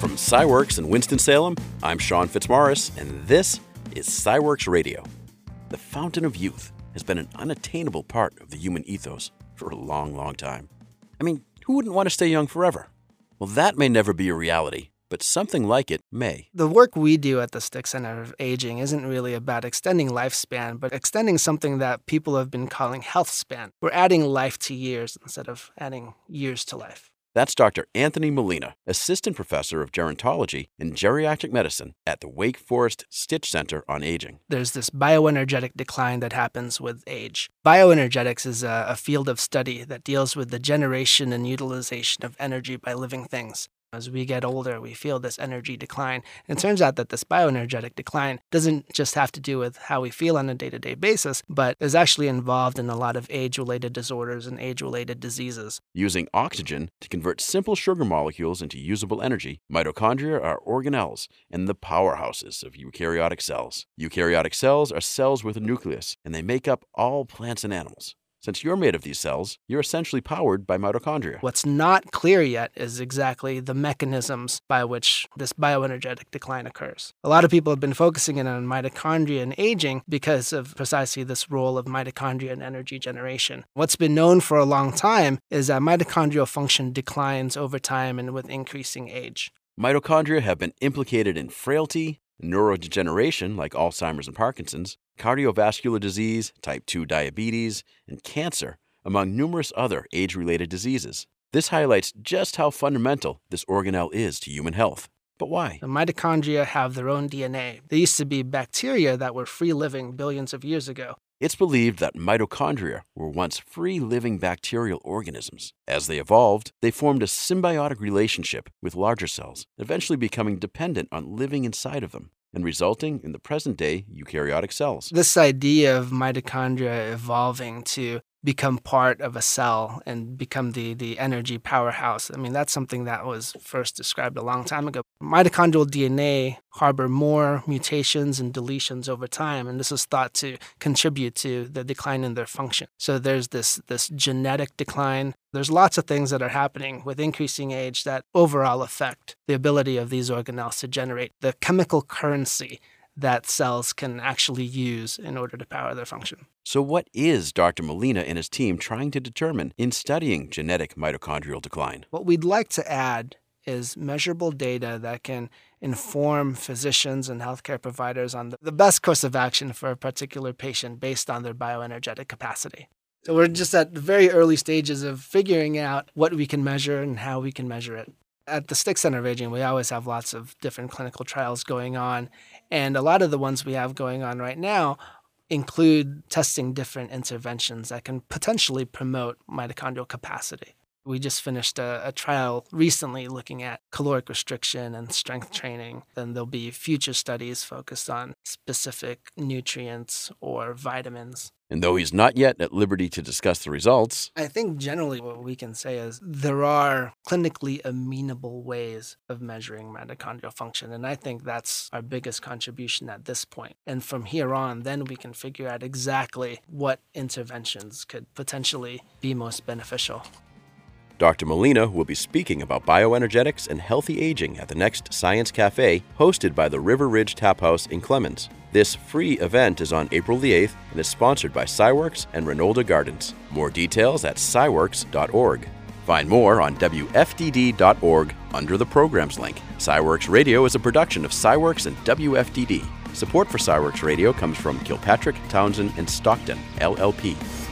From SciWorks in Winston-Salem, I'm Sean Fitzmaurice, and this is SciWorks Radio. The fountain of youth has been an unattainable part of the human ethos for a long, long time. I mean, who wouldn't want to stay young forever? Well, that may never be a reality, but something like it may. The work we do at the Sticht Center of Aging isn't really about extending lifespan, but extending something that people have been calling health span. We're adding life to years instead of adding years to life. That's Dr. Anthony Molina, Assistant Professor of Gerontology and Geriatric Medicine at the Wake Forest Sticht Center on Aging. There's this bioenergetic decline that happens with age. Bioenergetics is a, a field of study that deals with the generation and utilization of energy by living things. As we get older, we feel this energy decline. And it turns out that this bioenergetic decline doesn't just have to do with how we feel on a day to day basis, but is actually involved in a lot of age related disorders and age related diseases. Using oxygen to convert simple sugar molecules into usable energy, mitochondria are organelles and the powerhouses of eukaryotic cells. Eukaryotic cells are cells with a nucleus, and they make up all plants and animals. Since you're made of these cells, you're essentially powered by mitochondria. What's not clear yet is exactly the mechanisms by which this bioenergetic decline occurs. A lot of people have been focusing in on mitochondria and aging because of precisely this role of mitochondria in energy generation. What's been known for a long time is that mitochondrial function declines over time and with increasing age. Mitochondria have been implicated in frailty, neurodegeneration like Alzheimer's and Parkinson's, cardiovascular disease, type 2 diabetes, and cancer, among numerous other age related diseases. This highlights just how fundamental this organelle is to human health. But why? The mitochondria have their own DNA. They used to be bacteria that were free living billions of years ago. It's believed that mitochondria were once free living bacterial organisms. As they evolved, they formed a symbiotic relationship with larger cells, eventually becoming dependent on living inside of them and resulting in the present day eukaryotic cells. This idea of mitochondria evolving to become part of a cell and become the, the energy powerhouse. I mean, that's something that was first described a long time ago. Mitochondrial DNA harbor more mutations and deletions over time, and this is thought to contribute to the decline in their function. So there's this, this genetic decline. There's lots of things that are happening with increasing age that overall affect the ability of these organelles to generate the chemical currency that cells can actually use in order to power their function. So, what is Dr. Molina and his team trying to determine in studying genetic mitochondrial decline? What we'd like to add is measurable data that can inform physicians and healthcare providers on the best course of action for a particular patient based on their bioenergetic capacity. So, we're just at the very early stages of figuring out what we can measure and how we can measure it. At the Sticht Center of Aging, we always have lots of different clinical trials going on. And a lot of the ones we have going on right now include testing different interventions that can potentially promote mitochondrial capacity. We just finished a, a, trial recently looking at caloric restriction and strength training. Then there'll be future studies focused on specific nutrients or vitamins. And though he's not yet at liberty to discuss the results, I think generally what we can say is there are clinically amenable ways of measuring mitochondrial function. And I think that's our biggest contribution at this point. And from here on, then we can figure out exactly what interventions could potentially be most beneficial. Dr. Molina will be speaking about bioenergetics and healthy aging at the next Science Cafe hosted by the River Ridge Tap House in Clemmons. This free event is on April the 8th and is sponsored by SciWorks and Reynolda Gardens. More details at sciworks.org. Find more on WFDD.org under the programs link. SciWorks Radio is a production of SciWorks and WFDD. Support for SciWorks Radio comes from Kilpatrick, Townsend, and Stockton, LLP.